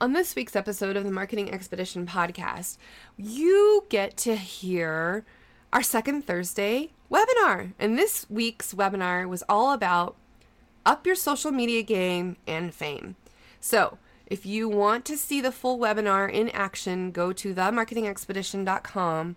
On this week's episode of the Marketing Expedition podcast, you get to hear our second Thursday webinar. And this week's webinar was all about up your social media game and fame. So, if you want to see the full webinar in action, go to themarketingexpedition.com,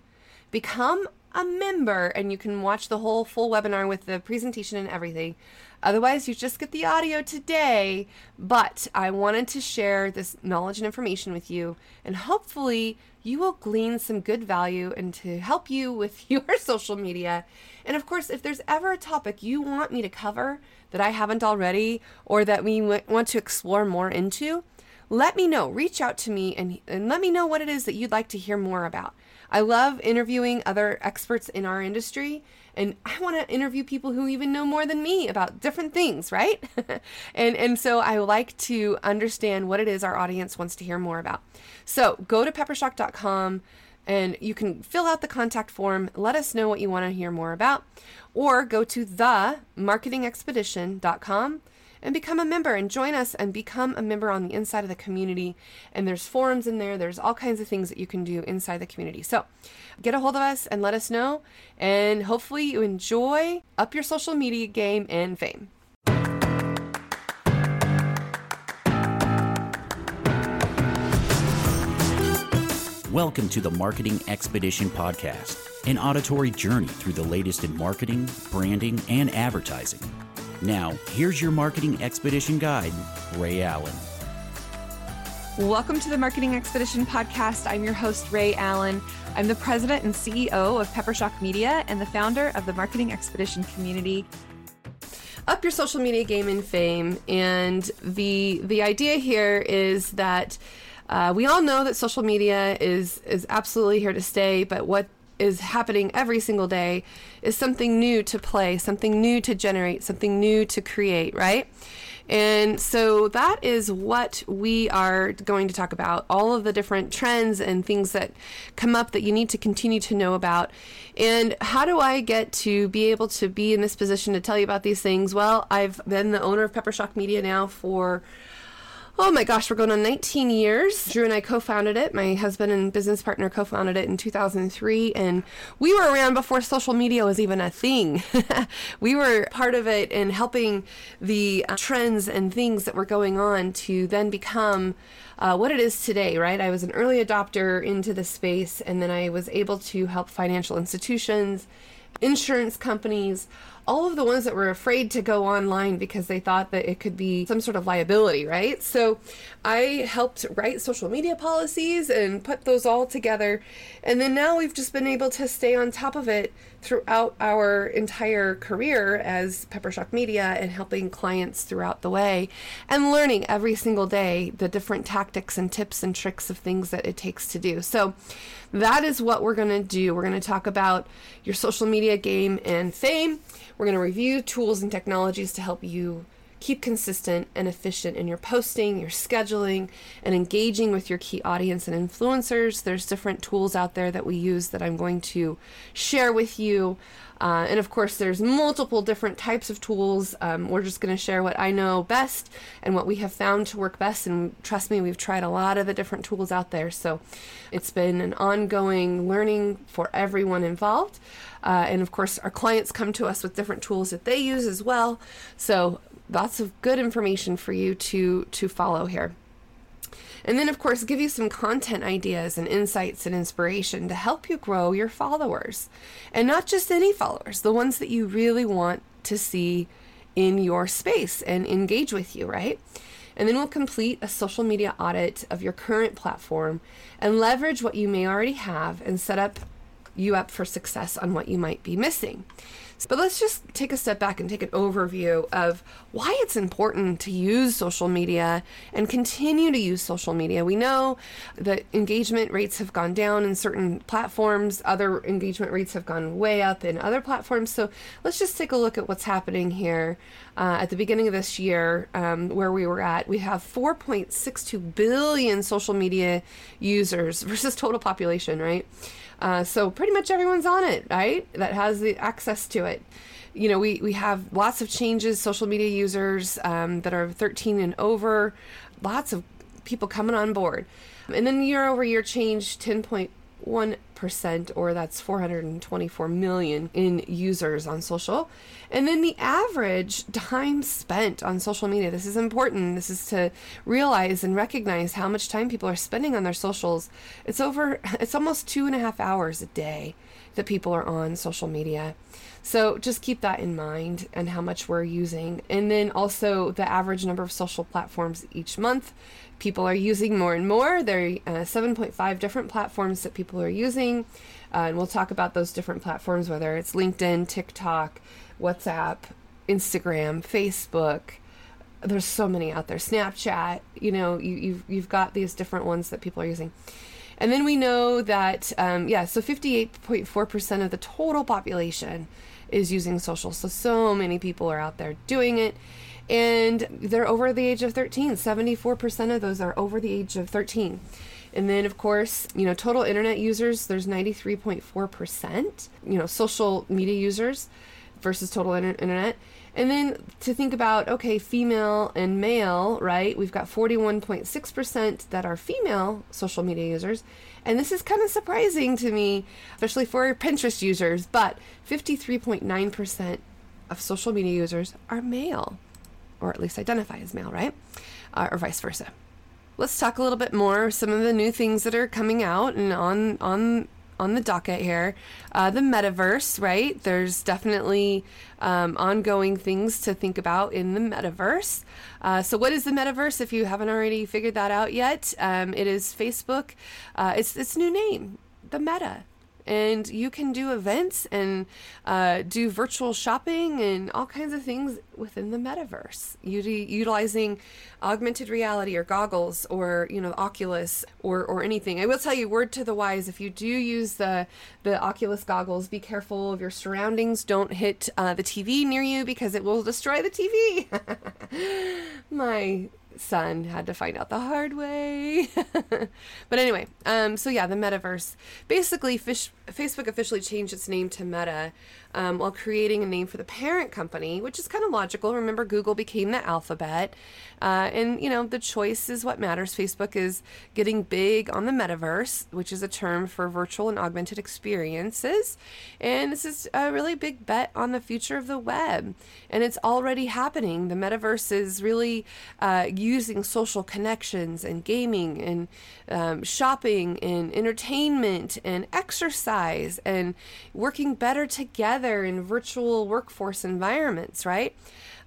become a member, and you can watch the whole full webinar with the presentation and everything. Otherwise, you just get the audio today. But I wanted to share this knowledge and information with you, and hopefully, you will glean some good value and to help you with your social media. And of course, if there's ever a topic you want me to cover that I haven't already or that we want to explore more into, let me know. Reach out to me and, and let me know what it is that you'd like to hear more about. I love interviewing other experts in our industry, and I want to interview people who even know more than me about different things, right? and and so I like to understand what it is our audience wants to hear more about. So go to peppershock.com and you can fill out the contact form. Let us know what you want to hear more about, or go to the marketingexpedition.com and become a member and join us and become a member on the inside of the community. And there's forums in there, there's all kinds of things that you can do inside the community. So get a hold of us and let us know. And hopefully you enjoy up your social media game and fame. Welcome to the Marketing Expedition Podcast, an auditory journey through the latest in marketing, branding, and advertising. Now, here's your Marketing Expedition guide, Ray Allen. Welcome to the Marketing Expedition Podcast. I'm your host, Ray Allen. I'm the president and CEO of Peppershock Media and the founder of the Marketing Expedition community up your social media game and fame. And the the idea here is that uh, we all know that social media is is absolutely here to stay, but what is happening every single day is something new to play, something new to generate, something new to create, right? And so that is what we are going to talk about all of the different trends and things that come up that you need to continue to know about. And how do I get to be able to be in this position to tell you about these things? Well, I've been the owner of Peppershock Media now for oh my gosh, we're going on 19 years. Drew and I co founded it. My husband and business partner co founded it in 2003. And we were around before social media was even a thing. we were part of it and helping the uh, trends and things that were going on to then become. Uh, what it is today, right? I was an early adopter into the space, and then I was able to help financial institutions, insurance companies, all of the ones that were afraid to go online because they thought that it could be some sort of liability, right? So I helped write social media policies and put those all together. And then now we've just been able to stay on top of it throughout our entire career as Peppershock Media and helping clients throughout the way and learning every single day the different tactics and tips and tricks of things that it takes to do. So that is what we're going to do. We're going to talk about your social media game and fame. We're going to review tools and technologies to help you keep consistent and efficient in your posting, your scheduling, and engaging with your key audience and influencers. There's different tools out there that we use that I'm going to share with you. Uh, and of course, there's multiple different types of tools. Um, we're just going to share what I know best and what we have found to work best. And trust me, we've tried a lot of the different tools out there. So it's been an ongoing learning for everyone involved. Uh, and of course, our clients come to us with different tools that they use as well. So lots of good information for you to to follow here. And then, of course, give you some content ideas and insights and inspiration to help you grow your followers. And not just any followers, the ones that you really want to see in your space and engage with you, right? And then we'll complete a social media audit of your current platform and leverage what you may already have and set up you up for success on what you might be missing. But let's just take a step back and take an overview of why it's important to use social media and continue to use social media. We know that engagement rates have gone down in certain platforms, other engagement rates have gone way up in other platforms. So let's just take a look at what's happening here. Uh, at the beginning of this year, um, where we were at, we have 4.62 billion social media users versus total population, right? Uh, so pretty much everyone's on it, right? That has the access to it. You know, we, we have lots of changes, social media users um, that are 13 and over, lots of people coming on board. And then year over year change 10.1%, or that's 424 million in users on social. And then the average time spent on social media. This is important. This is to realize and recognize how much time people are spending on their socials. It's over, it's almost two and a half hours a day that people are on social media. So just keep that in mind and how much we're using. And then also the average number of social platforms each month. People are using more and more. There are uh, 7.5 different platforms that people are using. Uh, and we'll talk about those different platforms, whether it's LinkedIn, TikTok, WhatsApp, Instagram, Facebook. There's so many out there. Snapchat, you know, you, you've, you've got these different ones that people are using. And then we know that, um, yeah, so 58.4% of the total population is using social. So, so many people are out there doing it. And they're over the age of 13. 74% of those are over the age of 13. And then, of course, you know, total internet users, there's 93.4%, you know, social media users versus total inter- internet. And then to think about, okay, female and male, right? We've got 41.6% that are female social media users. And this is kind of surprising to me, especially for Pinterest users, but 53.9% of social media users are male, or at least identify as male, right? Uh, or vice versa. Let's talk a little bit more some of the new things that are coming out and on on on the docket here. Uh, the metaverse, right? There's definitely um, ongoing things to think about in the metaverse. Uh, so, what is the metaverse? If you haven't already figured that out yet, um, it is Facebook. Uh, it's its new name, the Meta and you can do events and uh, do virtual shopping and all kinds of things within the metaverse. Utilizing augmented reality or goggles or you know oculus or, or anything. I will tell you word to the wise if you do use the the oculus goggles be careful of your surroundings. Don't hit uh, the tv near you because it will destroy the tv my son had to find out the hard way. but anyway, um, so yeah, the metaverse. Basically, fish, Facebook officially changed its name to Meta um, while creating a name for the parent company, which is kind of logical. Remember, Google became the alphabet. Uh, and, you know, the choice is what matters. Facebook is getting big on the metaverse, which is a term for virtual and augmented experiences. And this is a really big bet on the future of the web. And it's already happening. The metaverse is really uh, using social connections and gaming and um, shopping and entertainment and exercise and working better together in virtual workforce environments, right?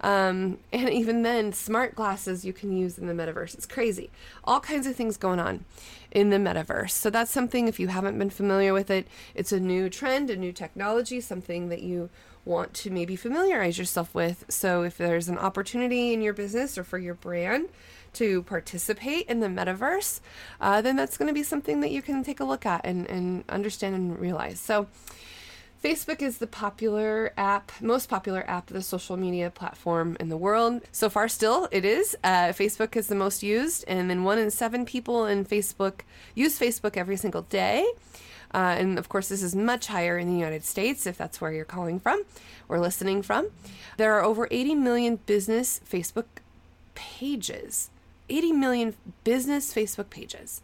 Um, and even then, smart glasses you can use in the metaverse. It's crazy. All kinds of things going on in the metaverse. So that's something, if you haven't been familiar with it, it's a new trend, a new technology, something that you want to maybe familiarize yourself with. So if there's an opportunity in your business or for your brand to participate in the metaverse, uh, then that's going to be something that you can take a look at and, and understand and realize. So Facebook is the popular app, most popular app, the social media platform in the world. So far, still, it is. Uh, Facebook is the most used, and then one in seven people in Facebook use Facebook every single day. Uh, and of course, this is much higher in the United States if that's where you're calling from or listening from. There are over 80 million business Facebook pages. 80 million business Facebook pages.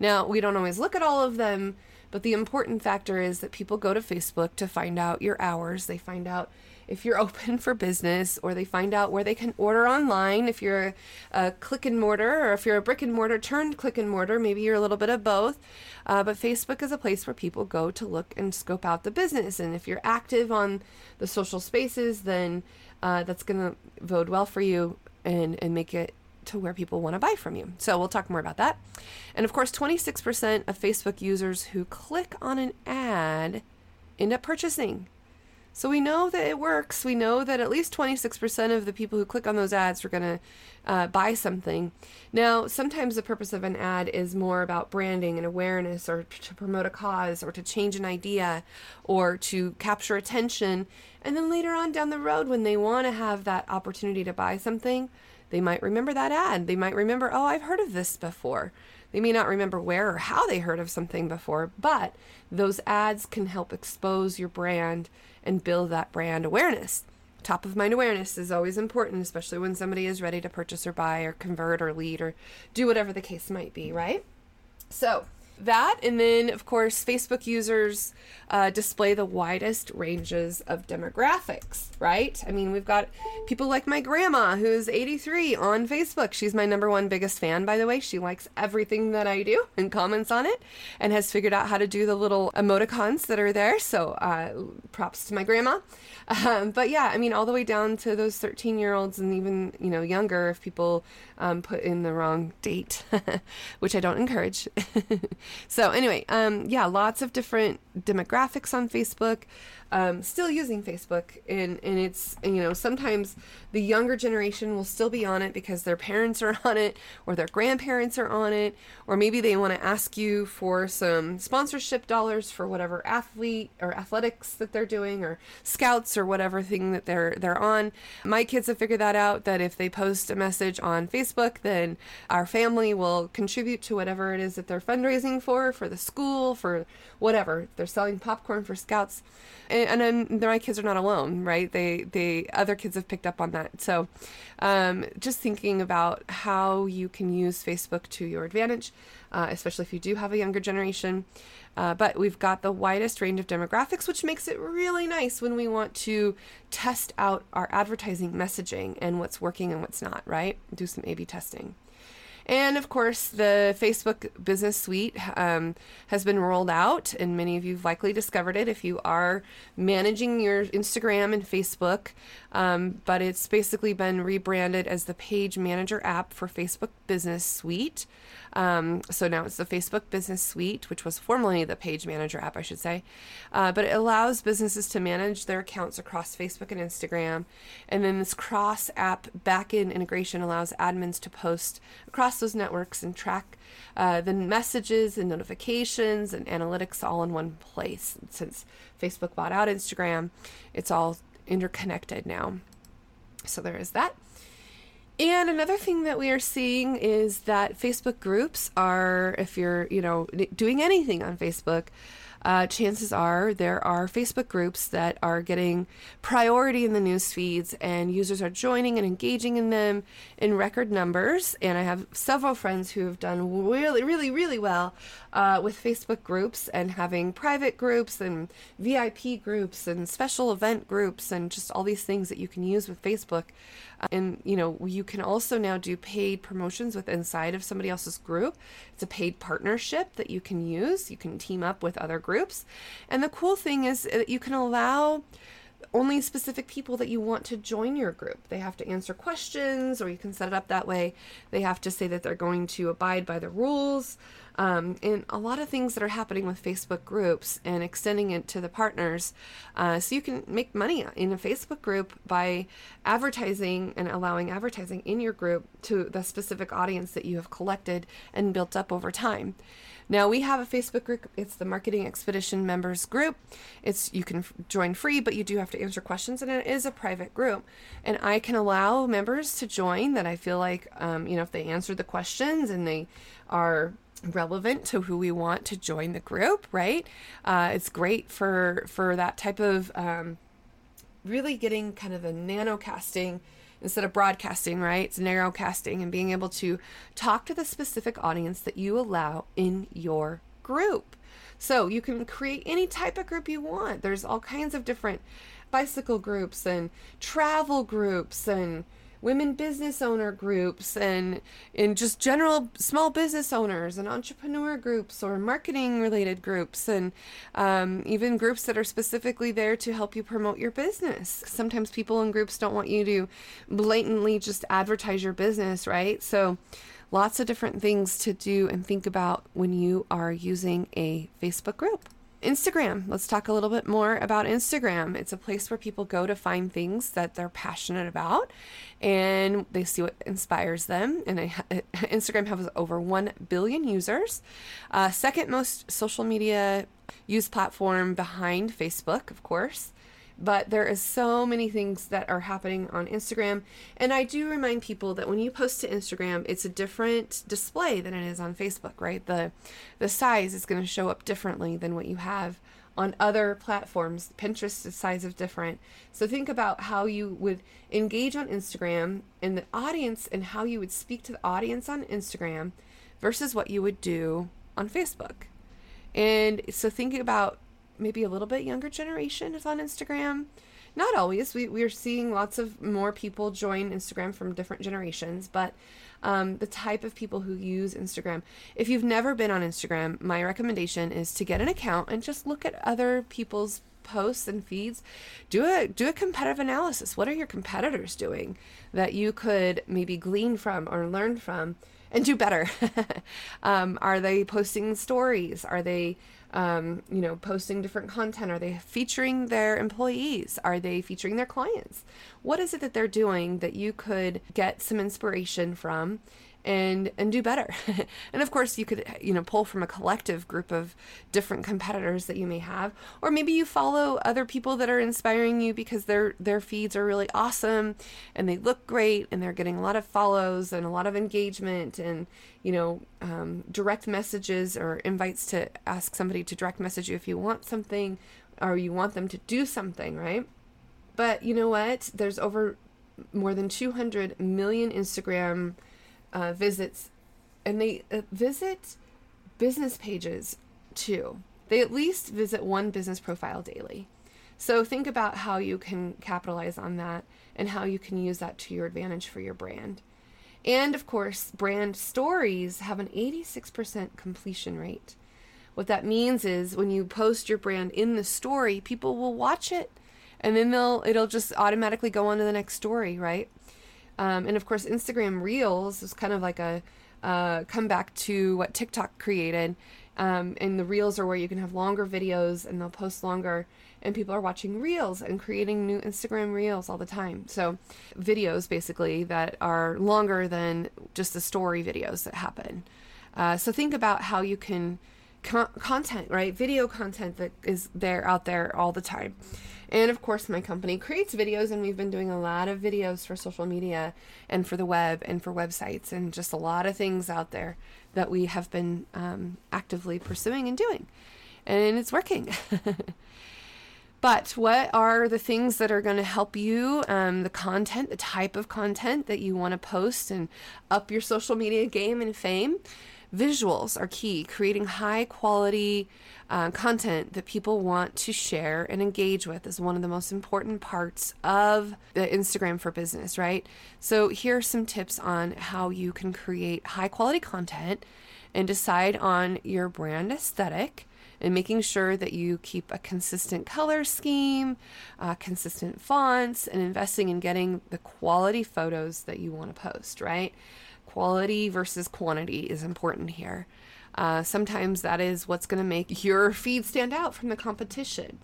Now, we don't always look at all of them but the important factor is that people go to Facebook to find out your hours. They find out if you're open for business, or they find out where they can order online. If you're a, click and mortar, or if you're a brick and mortar turned click and mortar, maybe you're a little bit of both. Uh, but Facebook is a place where people go to look and scope out the business. And if you're active on the social spaces, then uh, that's going to bode well for you and, and make it to where people want to buy from you. So we'll talk more about that. And of course, 26% of Facebook users who click on an ad end up purchasing. So we know that it works. We know that at least 26% of the people who click on those ads are going to uh, buy something. Now, sometimes the purpose of an ad is more about branding and awareness or to promote a cause or to change an idea or to capture attention. And then later on down the road, when they want to have that opportunity to buy something, they might remember that ad. They might remember, oh, I've heard of this before. They may not remember where or how they heard of something before, but those ads can help expose your brand and build that brand awareness. top of mind awareness is always important, especially when somebody is ready to purchase or buy or convert or lead or do whatever the case might be, right? So, that. And then of course facebook users uh, display the widest ranges of demographics right? I mean we've got people like my grandma who's 83 on facebook. She's my number one biggest fan by the way. She likes everything that i do and comments on it and has figured out how to do the little emoticons that are there. So uh, props to my grandma. Um, but yeah i mean all the way down to those 13 year olds and even you know younger if people um, put in the wrong date which i don't encourage. So anyway, um, yeah, lots of different demographics on Facebook um, still using Facebook, and and it's you know sometimes the younger generation will still be on it because their parents are on it or their grandparents are on it, or maybe they want to ask you for some sponsorship dollars for whatever athlete or athletics that they're doing or scouts or whatever thing that they're they're on. My kids have figured that out that if they post a message on Facebook, then our family will contribute to whatever it is that they're fundraising for for the school for whatever they're selling popcorn for scouts and, and then my kids are not alone, right? They they other kids have picked up on that. So, um, just thinking about how you can use Facebook to your advantage, uh, especially if you do have a younger generation. Uh, but we've got the widest range of demographics, which makes it really nice when we want to test out our advertising messaging and what's working and what's not, right? Do some A B testing. And of course, the Facebook Business Suite um, has been rolled out, and many of you have likely discovered it if you are managing your Instagram and Facebook. Um, but it's basically been rebranded as the Page Manager app for Facebook Business Suite. Um, so now it's the Facebook Business Suite, which was formerly the Page Manager app, I should say. Uh, but it allows businesses to manage their accounts across Facebook and Instagram. And then this cross app backend integration allows admins to post across those networks and track uh, the messages and notifications and analytics all in one place. Since Facebook bought out Instagram, it's all interconnected now. So there is that. And another thing that we are seeing is that Facebook groups are, if you're, you know, doing anything on Facebook, uh, chances are there are Facebook groups that are getting priority in the news feeds and users are joining and engaging in them in record numbers. And I have several friends who have done really, really, really well uh, with Facebook groups and having private groups and VIP groups and special event groups and just all these things that you can use with Facebook. Uh, and you know, you can also now do paid promotions with inside of somebody else's group. It's a paid partnership that you can use. You can team up with other groups. And the cool thing is that you can allow only specific people that you want to join your group. They have to answer questions, or you can set it up that way. They have to say that they're going to abide by the rules. Um, and a lot of things that are happening with Facebook groups and extending it to the partners. Uh, so you can make money in a Facebook group by advertising and allowing advertising in your group to the specific audience that you have collected and built up over time. Now we have a Facebook group. It's the Marketing Expedition members group. It's you can f- join free, but you do have to answer questions, and it is a private group. And I can allow members to join that I feel like, um, you know, if they answer the questions and they are relevant to who we want to join the group right uh, it's great for for that type of um, really getting kind of a nano casting instead of broadcasting right? It's narrow casting and being able to talk to the specific audience that you allow in your group. So you can create any type of group you want. There's all kinds of different bicycle groups and travel groups and women business owner groups and in just general small business owners and entrepreneur groups or marketing related groups and um, even groups that are specifically there to help you promote your business. Sometimes people in groups don't want you to blatantly just advertise your business, right? So lots of different things to do and think about when you are using a Facebook group. Instagram. Let's talk a little bit more about Instagram. It's a place where people go to find things that they're passionate about and they see what inspires them. And Instagram has over 1 billion users. Uh, second most social media use platform behind Facebook, of course but there is so many things that are happening on Instagram and I do remind people that when you post to Instagram it's a different display than it is on Facebook right the the size is going to show up differently than what you have on other platforms. Pinterest is size of different. So think about how you would engage on Instagram and the audience and how you would speak to the audience on Instagram versus what you would do on Facebook. And so thinking about maybe a little bit younger generation is on Instagram. Not always. We, we're seeing lots of more people join Instagram from different generations, but um, the type of people who use Instagram. If you've never been on Instagram, my recommendation is to get an account and just look at other people's posts and feeds do a do a competitive analysis what are your competitors doing that you could maybe glean from or learn from and do better um, are they posting stories are they um, you know, posting different content? Are they featuring their employees? Are they featuring their clients? What is it that they're doing that you could get some inspiration from and and do better. and of course, you could you know pull from a collective group of different competitors that you may have, or maybe you follow other people that are inspiring you because their their feeds are really awesome and they look great and they're getting a lot of follows and a lot of engagement and you know um, direct messages or invites to ask somebody to direct message you if you want something or you want them to do something, right? But you know what? There's over more than 200 million Instagram uh, visits, and they uh, visit business pages too. They at least visit one business profile daily. So think about how you can capitalize on that and how you can use that to your advantage for your brand. And of course, brand stories have an 86% completion rate. What that means is when you post your brand in the story, people will watch it and then they'll it'll just automatically go on to the next story, right? Um, and of course, Instagram Reels is kind of like a uh, comeback to what TikTok created. Um, and the Reels are where you can have longer videos and they'll post longer. And people are watching Reels and creating new Instagram Reels all the time. So, videos basically that are longer than just the story videos that happen. Uh, so, think about how you can content, right? Video content that is there out there all the time. And of course, my company creates videos, and we've been doing a lot of videos for social media and for the web and for websites, and just a lot of things out there that we have been um, actively pursuing and doing. And it's working. But what are the things that are going to help you? Um, the content, the type of content that you want to post and up your social media game and fame. Visuals are key, creating high quality uh, content that people want to share and engage with is one of the most important parts of the Instagram for business, right? So, here are some tips on how you can create high quality content and decide on your brand aesthetic and making sure that you keep a consistent color scheme, uh, consistent fonts, and investing in getting the quality photos that you want to post, right? Quality versus quantity is important here. Uh, sometimes that is what's going to make your feed stand out from the competition.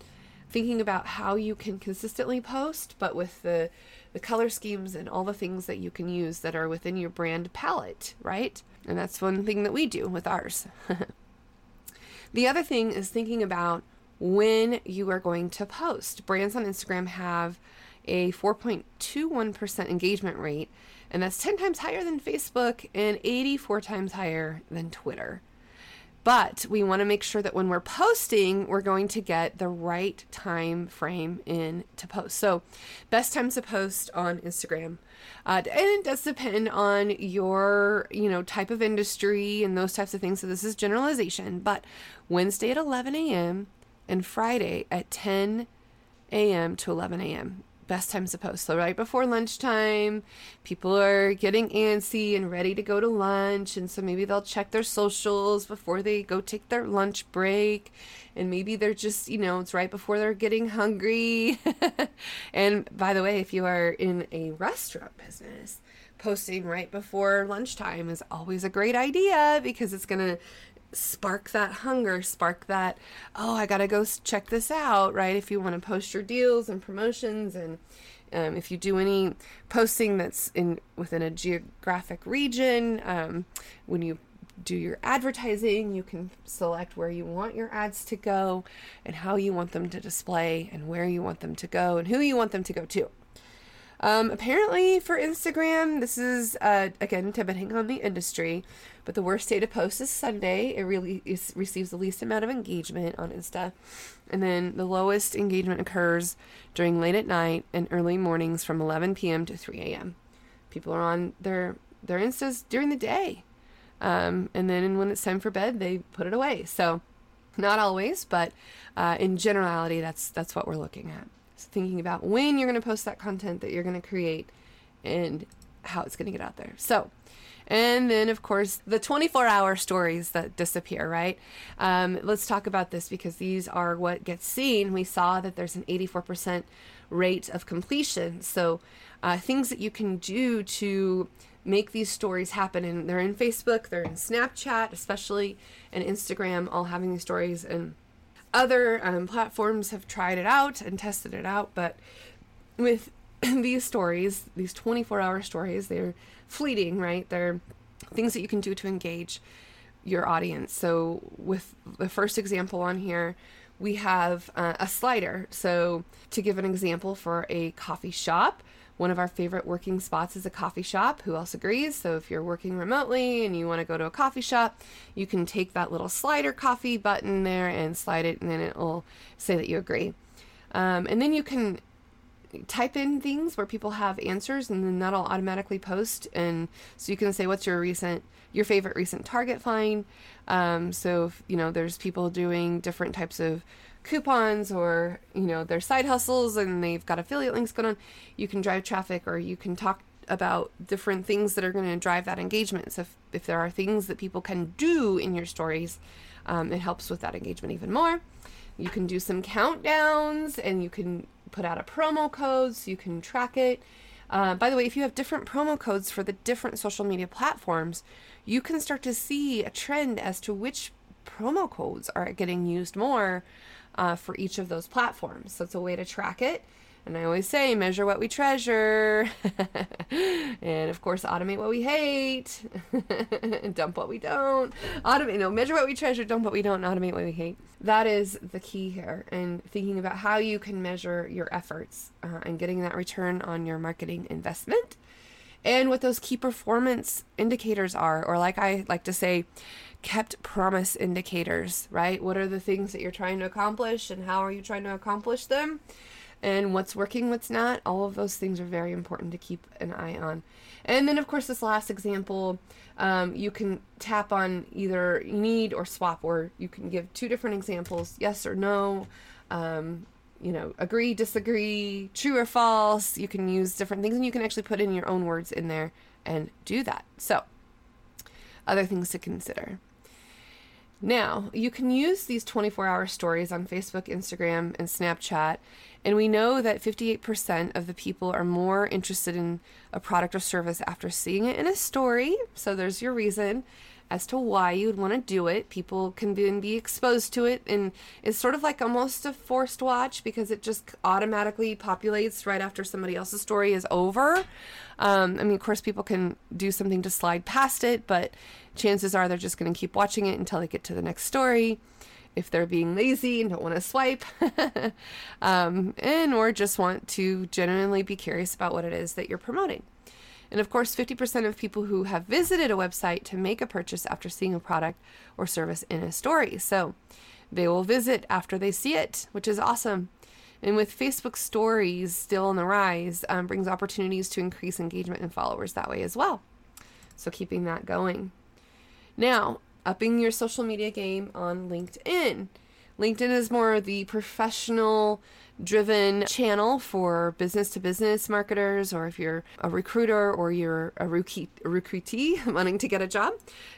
Thinking about how you can consistently post, but with the, the color schemes and all the things that you can use that are within your brand palette, right? And that's one thing that we do with ours. the other thing is thinking about when you are going to post. Brands on Instagram have a 4.21% engagement rate and that's 10 times higher than Facebook and 84 times higher than Twitter. But we want to make sure that when we're posting, we're going to get the right time frame in to post. So, best times to post on Instagram. Uh, and it does depend on your, you know, type of industry and those types of things. So this is generalization. But Wednesday at 11 a.m. and Friday at 10 a.m. to 11 a.m best times to post. So right before lunchtime, people are getting antsy and ready to go to lunch, and so maybe they'll check their socials before they go take their lunch break, and maybe they're just you know it's right before they're getting hungry. and by the way, if you are in a restaurant business, posting right before lunchtime is always a great idea because it's going to spark that hunger, spark that, oh, I got to go check this out, right? If you want to post your deals and promotions and um, if you do any posting that's in within a geographic region, um, when you do your advertising, you can select where you want your ads to go and how you want them to display and where you want them to go and who you want them to go to. Um, apparently, for Instagram, this is uh, again depending on the industry, but the worst day to post is Sunday. It really is, receives the least amount of engagement on Insta, and then the lowest engagement occurs during late at night and early mornings from 11 p.m. to 3 a.m. People are on their their Instas during the day, um, and then when it's time for bed, they put it away. So, not always, but uh, in generality, that's that's what we're looking at. Thinking about when you're going to post that content that you're going to create, and how it's going to get out there. So. And then, of course, the 24 hour stories that disappear, right? Um, let's talk about this because these are what gets seen. We saw that there's an 84% rate of completion. So, uh, things that you can do to make these stories happen. And they're in Facebook, they're in Snapchat, especially, and Instagram, all having these stories. And other um, platforms have tried it out and tested it out. But with these stories, these 24 hour stories, they're fleeting, right? They're things that you can do to engage your audience. So, with the first example on here, we have uh, a slider. So, to give an example for a coffee shop, one of our favorite working spots is a coffee shop. Who else agrees? So if you're working remotely and you want to go to a coffee shop, you can take that little slider coffee button there and slide it, and then it will say that you agree. Um, and then you can type in things where people have answers, and then that'll automatically post. And so you can say, "What's your recent, your favorite recent Target find?" Um, so if, you know, there's people doing different types of coupons or you know their side hustles and they've got affiliate links going on you can drive traffic or you can talk about different things that are going to drive that engagement. So if, if there are things that people can do in your stories um, it helps with that engagement even more. You can do some countdowns and you can put out a promo code so you can track it. Uh, by the way if you have different promo codes for the different social media platforms you can start to see a trend as to which promo codes are getting used more uh, for each of those platforms. So it's a way to track it. And I always say, measure what we treasure. and of course, automate what we hate. And dump what we don't. Automate, no, measure what we treasure, dump what we don't, automate what we hate. That is the key here. And thinking about how you can measure your efforts uh, and getting that return on your marketing investment and what those key performance indicators are, or like I like to say, kept promise indicators, right? What are the things that you're trying to accomplish and how are you trying to accomplish them? And what's working, what's not. All of those things are very important to keep an eye on. And then, of course, this last example, um, you can tap on either need or swap, or you can give two different examples yes or no. Um, you know, agree, disagree, true or false. You can use different things and you can actually put in your own words in there and do that. So, other things to consider. Now, you can use these 24 hour stories on Facebook, Instagram, and Snapchat. And we know that 58% of the people are more interested in a product or service after seeing it in a story. So there's your reason as to why you would want to do it. People can then be exposed to it, and it's sort of like almost a forced watch because it just automatically populates right after somebody else's story is over. Um, I mean, of course, people can do something to slide past it, but chances are they're just going to keep watching it until they get to the next story. If they're being lazy and don't want to swipe, um, and or just want to genuinely be curious about what it is that you're promoting. And of course, 50% of people who have visited a website to make a purchase after seeing a product or service in a story. So they will visit after they see it, which is awesome. And with Facebook stories still on the rise, um, brings opportunities to increase engagement and followers that way as well. So keeping that going. Now, upping your social media game on LinkedIn. LinkedIn is more the professional driven channel for business to business marketers, or if you're a recruiter or you're a, recruitee wanting to get a job.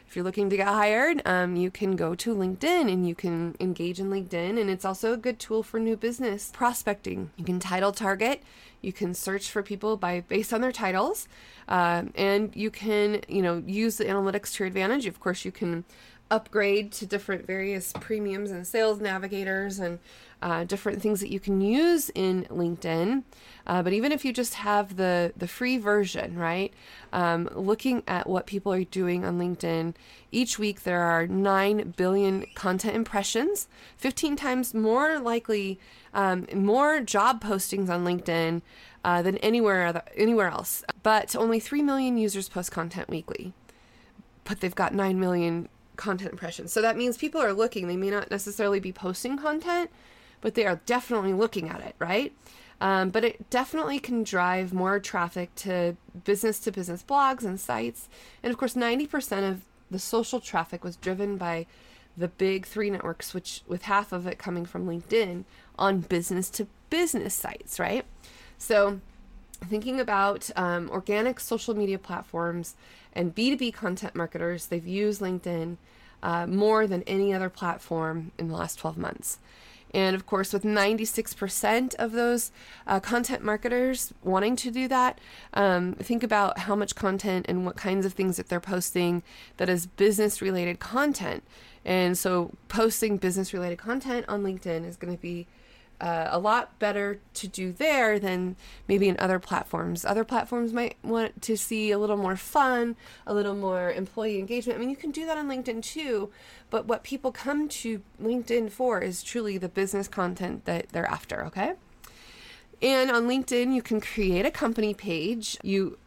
If you're looking to get hired, um, you can go to LinkedIn and you can engage in LinkedIn. And it's also a good tool for new business prospecting. You can title target. You can search for people by based on their titles, uh, and you can you know use the analytics to your advantage. Of course, you can upgrade to different various premiums and sales navigators and uh, different things that you can use in LinkedIn. Uh, but even if you just have the the free version, right? Um, looking at what people are doing on LinkedIn, each week there are nine billion content impressions, 15 times more likely, um, more job postings on LinkedIn uh, than anywhere other, anywhere else. But only three million users post content weekly, but they've got nine million content impressions. So that means people are looking. They may not necessarily be posting content, but they are definitely looking at it, right? Um, but it definitely can drive more traffic to business to business blogs and sites. And of course, 90% of the social traffic was driven by the big three networks, which with half of it coming from LinkedIn on business to business sites, right? So, thinking about um, organic social media platforms and B2B content marketers, they've used LinkedIn uh, more than any other platform in the last 12 months. And of course, with 96% of those uh, content marketers wanting to do that, um, think about how much content and what kinds of things that they're posting that is business related content. And so, posting business related content on LinkedIn is going to be uh, a lot better to do there than maybe in other platforms. Other platforms might want to see a little more fun, a little more employee engagement. I mean, you can do that on LinkedIn too, but what people come to LinkedIn for is truly the business content that they're after, okay? And on LinkedIn, you can create a company page. You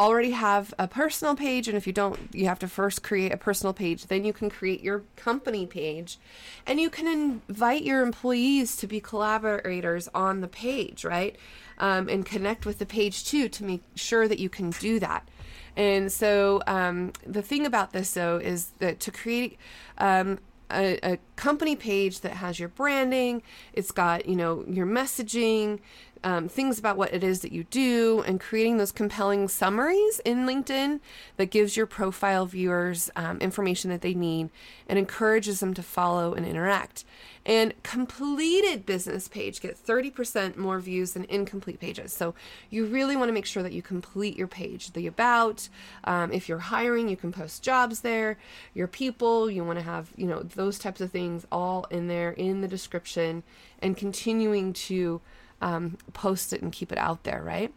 already have a personal page and if you don't you have to first create a personal page. Then you can create your company page and you can invite your employees to be collaborators on the page right? Um, and connect with the page too to make sure that you can do that. And so um, the thing about this though is that to create um, a, a, company page that has your branding it's got you know your messaging um, things about what it is that you do and creating those compelling summaries in LinkedIn that gives your profile viewers um, information that they need and encourages them to follow and interact. And completed business page get 30% more views than incomplete pages. So you really want to make sure that you complete your page. The about, um, if you're hiring, you can post jobs there. Your people, you want to have, you know, those types of things all in there in the description and continuing to um, post it and keep it out there, right?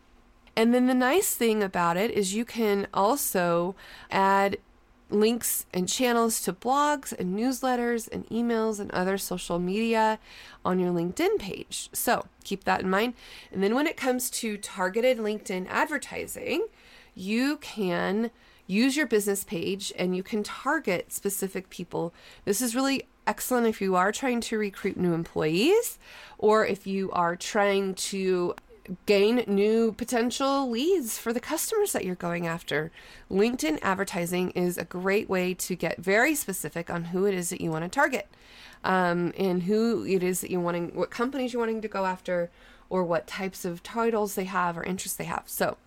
And then the nice thing about it is you can also add links and channels to blogs and newsletters and emails and other social media on your LinkedIn page. So keep that in mind. And then when it comes to targeted LinkedIn advertising, you can use your business page and you can target specific people. This is really excellent if you are trying to recruit new employees or if you are trying to gain new potential leads for the customers that you're going after. LinkedIn advertising is a great way to get very specific on who it is that you want to target um, and who it is that you're wanting, what companies you're wanting to go after, or what types of titles they have or interests they have. So,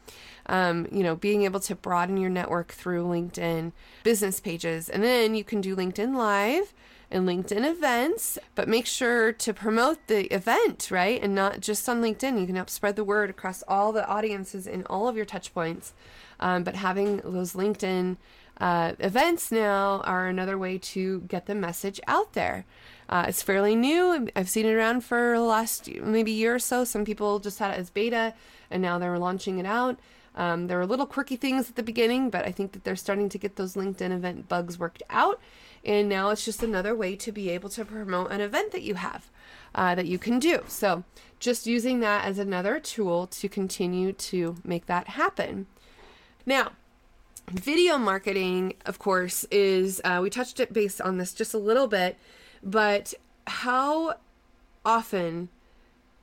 um, you know, being able to broaden your network through LinkedIn business pages, and then you can do LinkedIn Live and LinkedIn events, but make sure to promote the event, right? And not just on LinkedIn. You can help spread the word across all the audiences in all of your touch points. Um, but having those LinkedIn uh, events now are another way to get the message out there. Uh, it's fairly new. I've seen it around for the last maybe year or so. Some people just had it as beta and now they're launching it out. Um, there were little quirky things at the beginning, but I think that they're starting to get those LinkedIn event bugs worked out. And now it's just another way to be able to promote an event that you have uh, that you can do. So just using that as another tool to continue to make that happen. Now, video marketing, of course, is uh, we touched it based on this just a little bit, but how often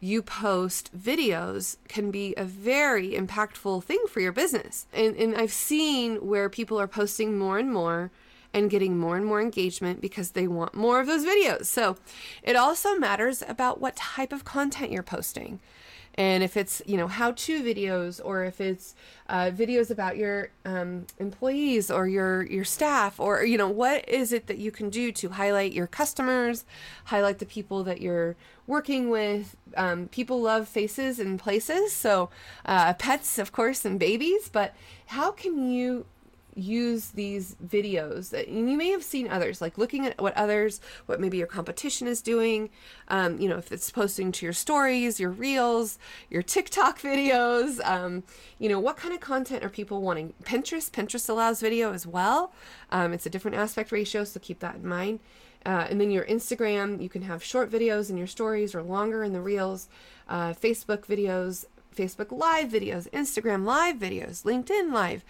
you post videos can be a very impactful thing for your business. And, and I've seen where people are posting more and more and getting more and more engagement because they want more of those videos. So it also matters about what type of content you're posting. And if it's, you know, how to videos or if it's uh, videos about your um, employees or your, your staff or, you know, what is it that you can do to highlight your customers, highlight the people that you're working with? Um, people love faces and places. So uh, pets, of course, and babies. But how can you use these videos that you may have seen others like looking at what others what maybe your competition is doing um, you know if it's posting to your stories your reels your tiktok videos um, you know what kind of content are people wanting? Pinterest pinterest allows video as well. Um, it's a different aspect ratio so keep that in mind. Uh, and then your Instagram, you can have short videos in your stories or longer in the reels, uh, Facebook videos, Facebook Live videos, Instagram Live videos, LinkedIn Live.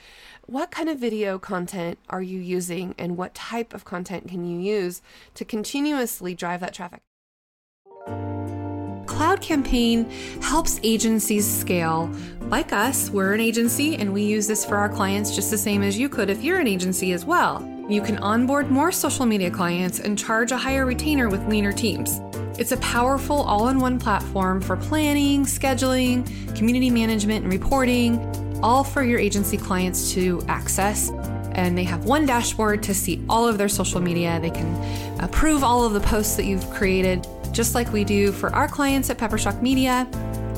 What kind of video content are you using and what type of content can you use to continuously drive that traffic? Cloud Campaign helps agencies scale. Like us, we're an agency and we use this for our clients just the same as you could if you're an agency as well. You can onboard more social media clients and charge a higher retainer with leaner teams. It's a powerful all in one platform for planning, scheduling, community management, and reporting, all for your agency clients to access. And they have one dashboard to see all of their social media. They can approve all of the posts that you've created, just like we do for our clients at Peppershock Media.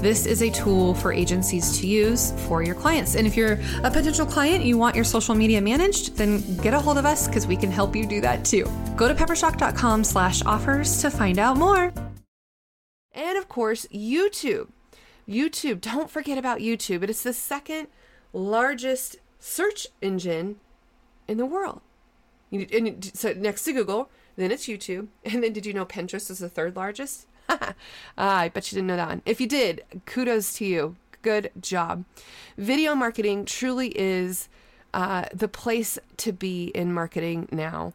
This is a tool for agencies to use for your clients. And if you're a potential client, you want your social media managed, then get a hold of us because we can help you do that too. Go to peppershock.com slash offers to find out more. And of course, YouTube. YouTube, don't forget about YouTube. It is the second largest search engine in the world. And so next to Google, then it's YouTube. And then did you know Pinterest is the third largest? ah, I bet you didn't know that one. If you did, kudos to you. Good job. Video marketing truly is uh, the place to be in marketing now.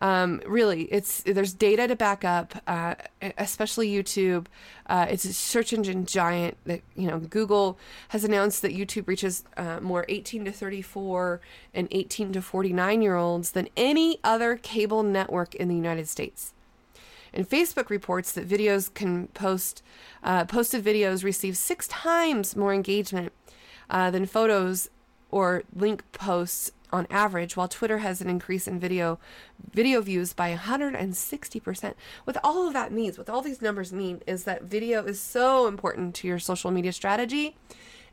Um, really, it's there's data to back up, uh, especially YouTube. Uh, it's a search engine giant that you know Google has announced that YouTube reaches uh, more 18 to 34 and 18 to 49 year olds than any other cable network in the United States. And Facebook reports that videos can post uh, posted videos receive six times more engagement uh, than photos or link posts on average, while Twitter has an increase in video video views by 160%. What all of that means, what all these numbers mean, is that video is so important to your social media strategy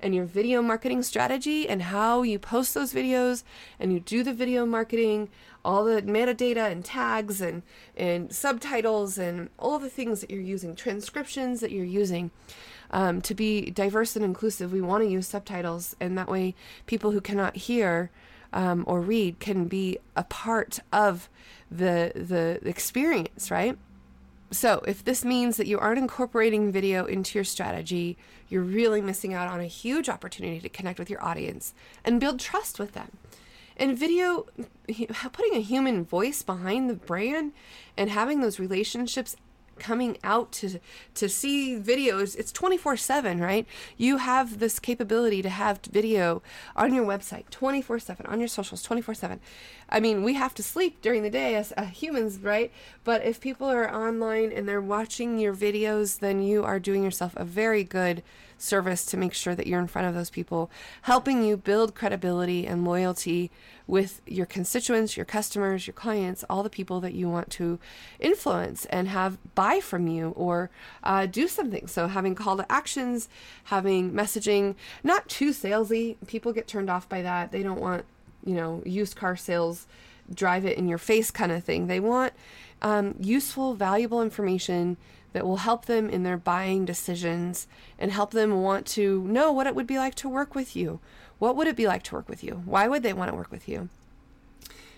and your video marketing strategy and how you post those videos and you do the video marketing, all the metadata and tags and, and subtitles and all the things that you're using, transcriptions that you're using. Um, to be diverse and inclusive, we want to use subtitles, and that way, people who cannot hear um, or read can be a part of the the experience, right? So, if this means that you aren't incorporating video into your strategy, you're really missing out on a huge opportunity to connect with your audience and build trust with them. And video, putting a human voice behind the brand and having those relationships coming out to to see videos it's 24/7 right? You have this capability to have video on your website 24/7 on your socials 24/7 i mean we have to sleep during the day as uh, humans right? But if people are online and they're watching your videos then you are doing yourself a very good service to make sure that you're in front of those people, helping you build credibility and loyalty with your constituents, your customers, your clients, all the people that you want to influence and have buy from you or uh, do something. So, having call to actions, having messaging, not too salesy. People get turned off by that. They don't want, you know, used car sales, drive it in your face kind of thing. They want um, useful, valuable information that will help them in their buying decisions and help them want to know what it would be like to work with you. What would it be like to work with you? Why would they want to work with you?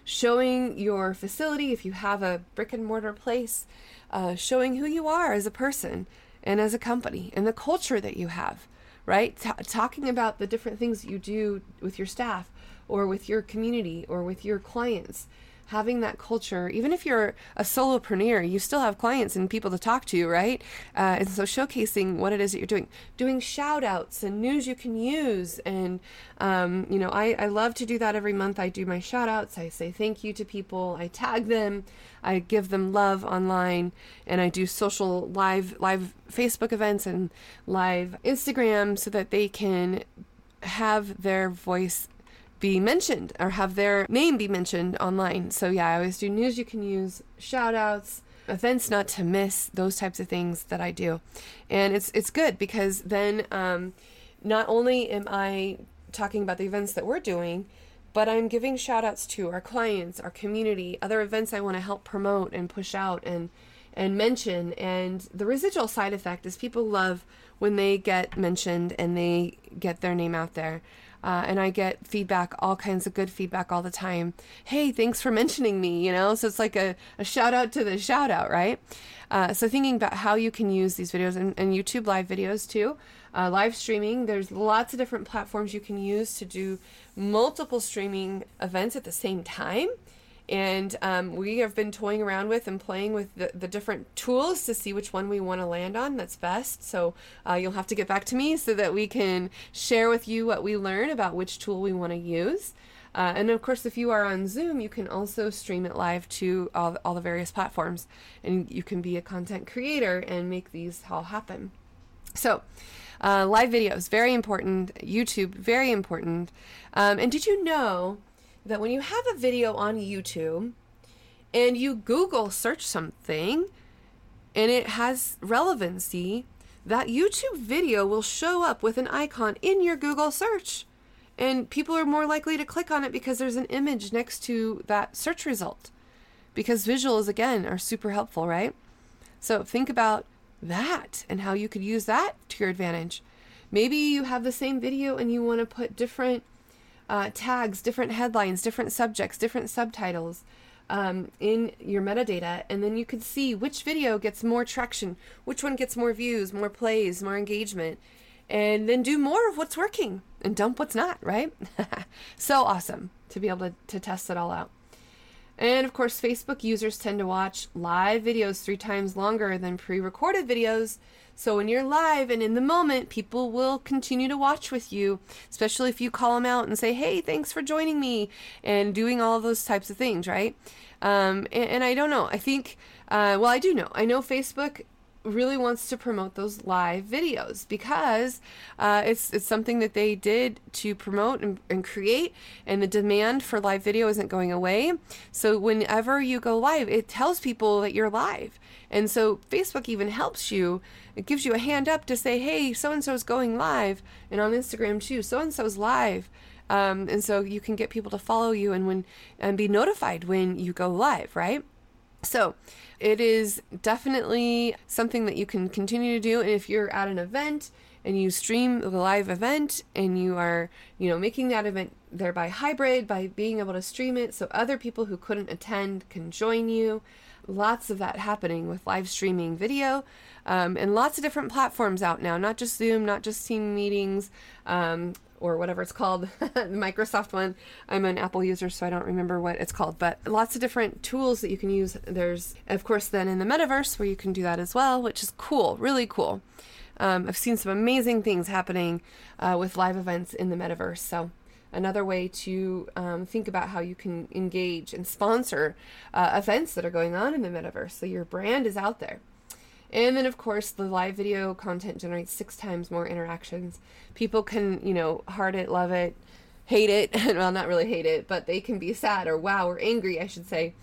Showing your facility, if you have a brick and mortar place, uh, showing who you are as a person and as a company and the culture that you have, right? T- talking about the different things you do with your staff or with your community or with your clients having that culture, even if you're a solopreneur, you still have clients and people to talk to, right? Uh, and so showcasing what it is that you're doing, doing shout outs and news you can use. And, um, you know, I, I love to do that every month. I do my shout outs. I say thank you to people. I tag them. I give them love online and I do social live, live Facebook events and live Instagram so that they can have their voice be mentioned or have their name be mentioned online. So yeah, I always do news you can use, shout outs, events not to miss, those types of things that I do. And it's it's good because then um, not only am I talking about the events that we're doing, but I'm giving shout outs to our clients, our community, other events I want to help promote and push out and and mention. And the residual side effect is people love when they get mentioned and they get their name out there. Uh, and I get feedback, all kinds of good feedback all the time. Hey, thanks for mentioning me, you know? So it's like a, a shout out to the shout out, right? Uh, so thinking about how you can use these videos and, and YouTube live videos too. Uh, live streaming, there's lots of different platforms you can use to do multiple streaming events at the same time. And um, we have been toying around with and playing with the, the different tools to see which one we want to land on that's best. So uh, you'll have to get back to me so that we can share with you what we learn about which tool we want to use. Uh, and of course, if you are on Zoom, you can also stream it live to all, all the various platforms. And you can be a content creator and make these all happen. So, uh, live videos, very important. YouTube, very important. Um, and did you know that when you have a video on YouTube and you Google search something and it has relevancy, that YouTube video will show up with an icon in your Google search. And people are more likely to click on it because there's an image next to that search result. Because visuals, again, are super helpful, right? So think about that and how you could use that to your advantage. Maybe you have the same video and you want to put different uh, tags, different headlines, different subjects, different subtitles um, in your metadata, and then you can see which video gets more traction, which one gets more views, more plays, more engagement, and then do more of what's working and dump what's not, right? so awesome to be able to, to test it all out. And of course, Facebook users tend to watch live videos three times longer than pre recorded videos so when you're live and in the moment, people will continue to watch with you, especially if you call them out and say, hey, thanks for joining me, and doing all those types of things, right? Um, and, and, I don't know. I think, uh, well, I do know. I know Facebook really wants to promote those live videos because uh, it's it's something that they did to promote and, and, create, and the demand for live video isn't going away. So whenever you go live, it tells people that you're live, and so Facebook even helps you it gives you a hand up to say, hey, so and so is going live, and on Instagram too, so and so's live. Um, and so you can get people to follow you and when and be notified when you go live, right? So it is definitely something that you can continue to do. And if you're at an event and you stream the live event and you are, you know, making that event thereby hybrid by being able to stream it so other people who couldn't attend can join you. Lots of that happening with live streaming video um, and lots of different platforms out now, not just Zoom, not just team meetings, um, or whatever it's called, the Microsoft one. I'm an Apple user, so I don't remember what it's called, but lots of different tools that you can use. There's, of course, then in the metaverse where you can do that as well, which is cool, really cool. Um, I've seen some amazing things happening uh, with live events in the metaverse. So, another way to um, think about how you can engage and sponsor uh, events that are going on in the metaverse. So, your brand is out there. And then, of course, the live video content generates six times more interactions. People can, you know, heart it, love it, hate it. well, not really hate it, but they can be sad or wow or angry, I should say.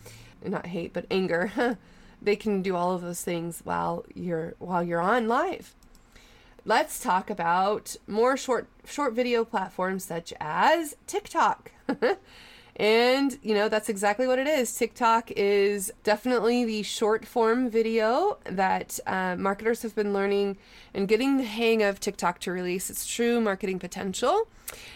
Not hate, but anger. they can do all of those things while you're while you're on live. Let's talk about more short short video platforms such as TikTok. And, you know, that's exactly what it is. TikTok is definitely the short form video that uh, marketers have been learning and getting the hang of TikTok to release its true marketing potential.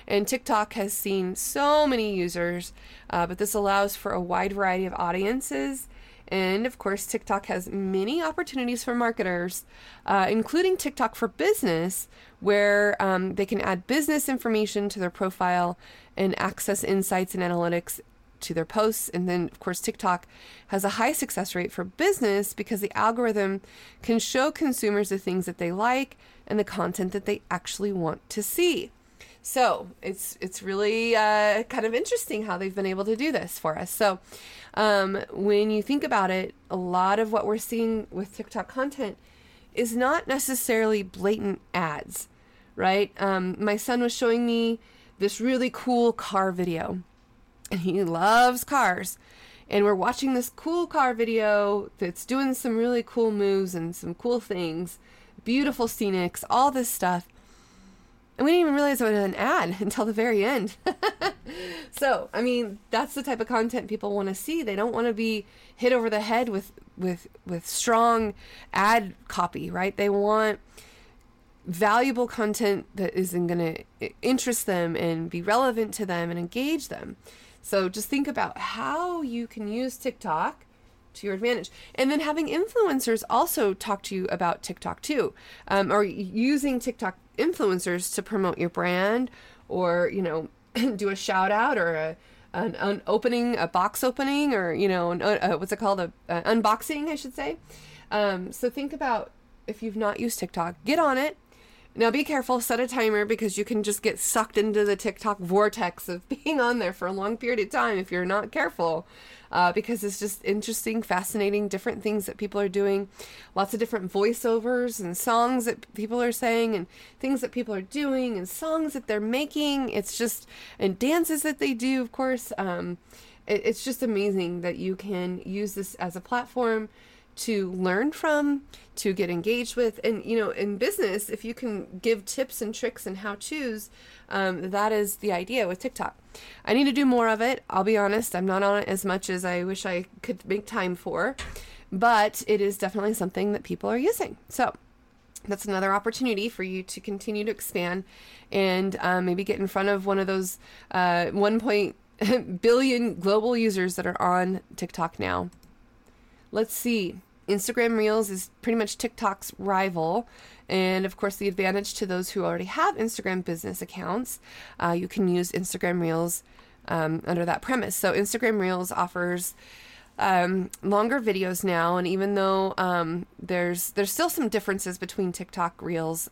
And TikTok has seen so many users, uh, but this allows for a wide variety of audiences. And of course, TikTok has many opportunities for marketers, uh, including TikTok for Business, where um, they can add business information to their profile and access insights and analytics to their posts. And then, of course, TikTok has a high success rate for business because the algorithm can show consumers the things that they like and the content that they actually want to see. So it's it's really uh, kind of interesting how they've been able to do this for us. So um, when you think about it, a lot of what we're seeing with TikTok content is not necessarily blatant ads, right? Um, my son was showing me this really cool car video, and he loves cars. And we're watching this cool car video that's doing some really cool moves and some cool things, beautiful scenics, all this stuff. And we didn't even realize it was an ad until the very end. so, I mean, that's the type of content people want to see. They don't want to be hit over the head with with with strong ad copy, right? They want valuable content that isn't going to interest them and be relevant to them and engage them. So just think about how you can use TikTok to your advantage. And then having influencers also talk to you about TikTok too, um, or using TikTok influencers to promote your brand or, you know, do a shout out or a, an, an opening, a box opening, or, you know, an, uh, what's it called? A, a unboxing, I should say. Um, so think about if you've not used TikTok, get on it now be careful, set a timer because you can just get sucked into the TikTok vortex of being on there for a long period of time if you're not careful. Uh, because it's just interesting, fascinating, different things that people are doing. Lots of different voiceovers and songs that people are saying, and things that people are doing, and songs that they're making. It's just, and dances that they do, of course. Um, it, it's just amazing that you can use this as a platform to learn from, to get engaged with. And, you know, in business, if you can give tips and tricks and how to's, um, that is the idea with TikTok. I need to do more of it. I'll be honest, I'm not on it as much as I wish I could make time for, but it is definitely something that people are using. So, that's another opportunity for you to continue to expand and um, maybe get in front of one of those uh, 1. billion global users that are on TikTok now. Let's see. Instagram Reels is pretty much TikTok's rival. And of course, the advantage to those who already have Instagram business accounts, uh, you can use Instagram Reels um, under that premise. So, Instagram Reels offers um, longer videos now, and even though um, there's there's still some differences between TikTok Reels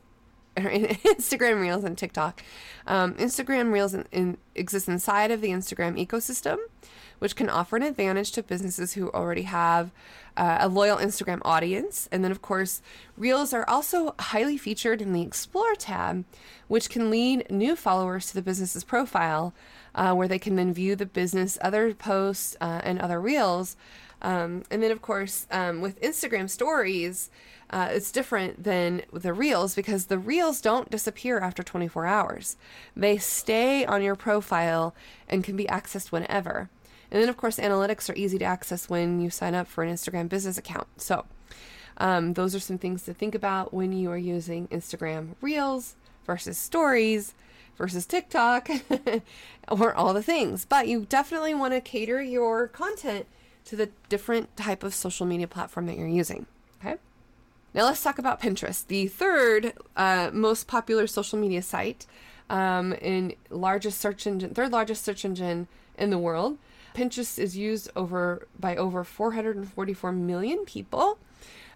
Instagram Reels and TikTok. Um, Instagram Reels in, in, exists inside of the Instagram ecosystem, which can offer an advantage to businesses who already have uh, a loyal Instagram audience. And then, of course, Reels are also highly featured in the Explore tab, which can lead new followers to the business's profile, uh, where they can then view the business, other posts, uh, and other Reels. Um, and then, of course, um, with Instagram stories, uh, it's different than the reels because the reels don't disappear after 24 hours. They stay on your profile and can be accessed whenever. And then, of course, analytics are easy to access when you sign up for an Instagram business account. So, um, those are some things to think about when you are using Instagram Reels versus Stories versus TikTok or all the things. But you definitely want to cater your content to the different type of social media platform that you're using. Now let's talk about Pinterest, the third uh, most popular social media site um, and largest search engine, third largest search engine in the world. Pinterest is used over by over 444 million people.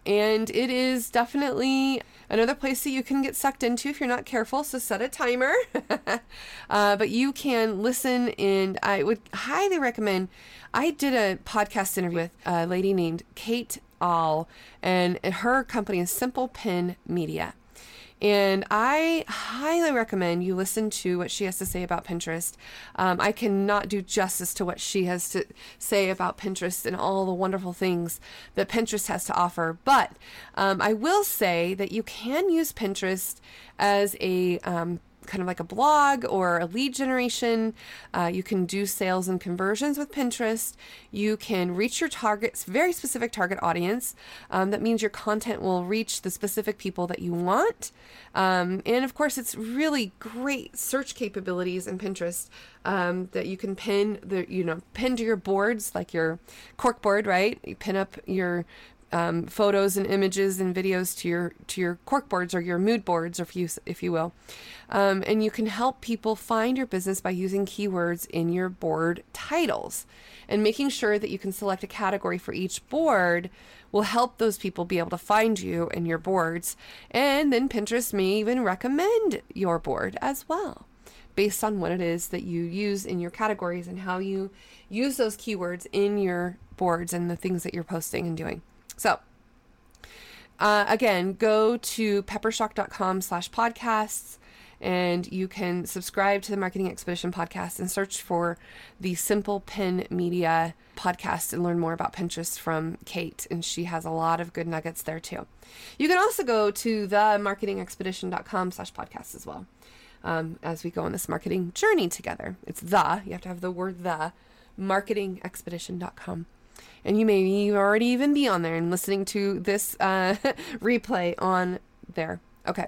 And it is definitely another place that you can get sucked into if you're not careful. So set a timer. uh, but you can listen, and I would highly recommend. I did a podcast interview with a lady named Kate Ahl, and her company is Simple Pin Media. And I highly recommend you listen to what she has to say about Pinterest. Um, I cannot do justice to what she has to say about Pinterest and all the wonderful things that Pinterest has to offer. But um, I will say that you can use Pinterest as a um, kind of like a blog or a lead generation. Uh, you can do sales and conversions with Pinterest. You can reach your targets, very specific target audience. Um, that means your content will reach the specific people that you want. Um, and of course, it's really great search capabilities in Pinterest um, that you can pin the you know pin to your boards like your cork board, right? You pin up your um, photos and images and videos to your to your cork boards or your mood boards, if you if you will, um, and you can help people find your business by using keywords in your board titles, and making sure that you can select a category for each board will help those people be able to find you and your boards, and then Pinterest may even recommend your board as well based on what it is that you use in your categories and how you use those keywords in your boards and the things that you're posting and doing. So, uh, again, go to peppershock.com slash podcasts and you can subscribe to the Marketing Expedition podcast and search for the Simple Pin Media podcast and learn more about Pinterest from Kate. And she has a lot of good nuggets there too. You can also go to the marketingexpedition.com slash podcast as well. um, as we go on this marketing journey together. It's the, you have to have the word the, marketingexpedition.com. And you may already even be on there and listening to this uh, replay on there. Okay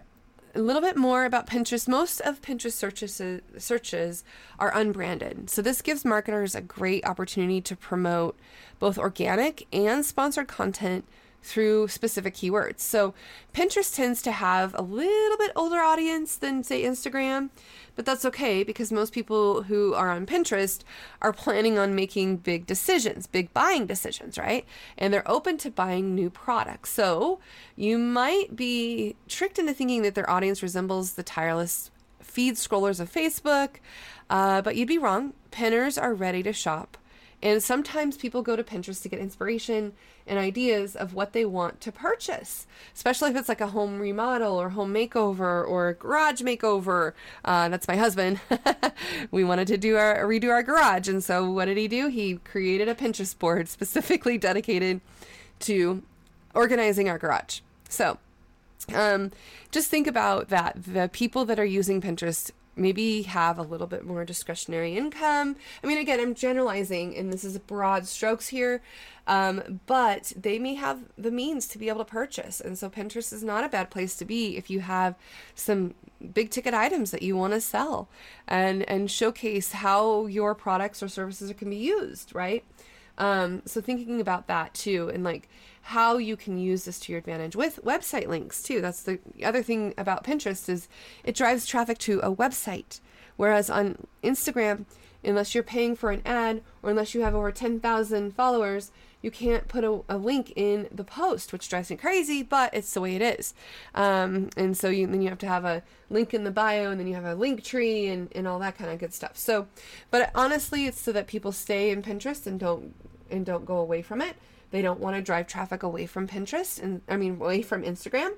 a little bit more about Pinterest. Most of Pinterest searches searches are unbranded. So this gives marketers a great opportunity to promote both organic and sponsored content through specific keywords. So Pinterest tends to have a little bit older audience than say Instagram, but that's okay because most people who are on Pinterest are planning on making big decisions, big buying decisions, right? And they're open to buying new products. So you might be tricked into thinking that their audience resembles the tireless feed scrollers of Facebook, uh, but you'd be wrong. Pinners are ready to shop and sometimes people go to Pinterest to get inspiration and ideas of what they want to purchase, especially if it's like a home remodel or home makeover or garage makeover. Uh, that's my husband. we wanted to do our redo our garage, and so what did he do? He created a Pinterest board specifically dedicated to organizing our garage. So um, just think about that. The people that are using Pinterest maybe have a little bit more discretionary income. I mean, again, I'm generalizing, and this is broad strokes here, um, but they may have the means to be able to purchase. And so Pinterest is not a bad place to be if you have some big ticket items that you want to sell and and showcase how your products or services can be used, right? Um, so thinking about that too, and like how you can use this to your advantage with website links too. That's the other thing about Pinterest is it drives traffic to a website. Whereas on Instagram, unless you're paying for an ad or unless you have over 10,000 followers, you can't put a, a, link in the post, which drives me crazy, but it's the way it is. Um, and so you, then you have to have a link in the bio and then you have a Linktree and, and all that kind of good stuff. So, but honestly, it's so that people stay in Pinterest and don't, and don't go away from it. They don't want to drive traffic away from Pinterest and I mean away from Instagram.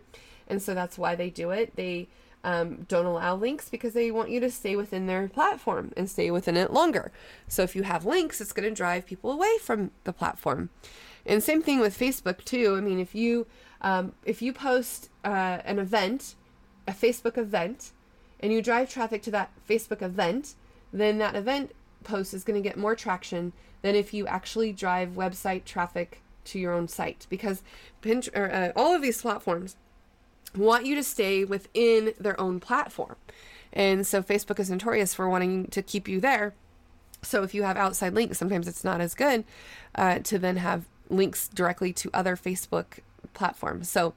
And so that's why they do it. They um, don't allow links because they want you to stay within their platform and stay within it longer. So if you have links, it's going to drive people away from the platform. And same thing with Facebook too. I mean, if you um, if you post uh, an event, a Facebook event, and you drive traffic to that Facebook event, then that event post is going to get more traction than if you actually drive website traffic to your own site because Pinterest, or, uh, all of these platforms want you to stay within their own platform. And so Facebook is notorious for wanting to keep you there. So if you have outside links, sometimes it's not as good uh, to then have links directly to other Facebook platforms. So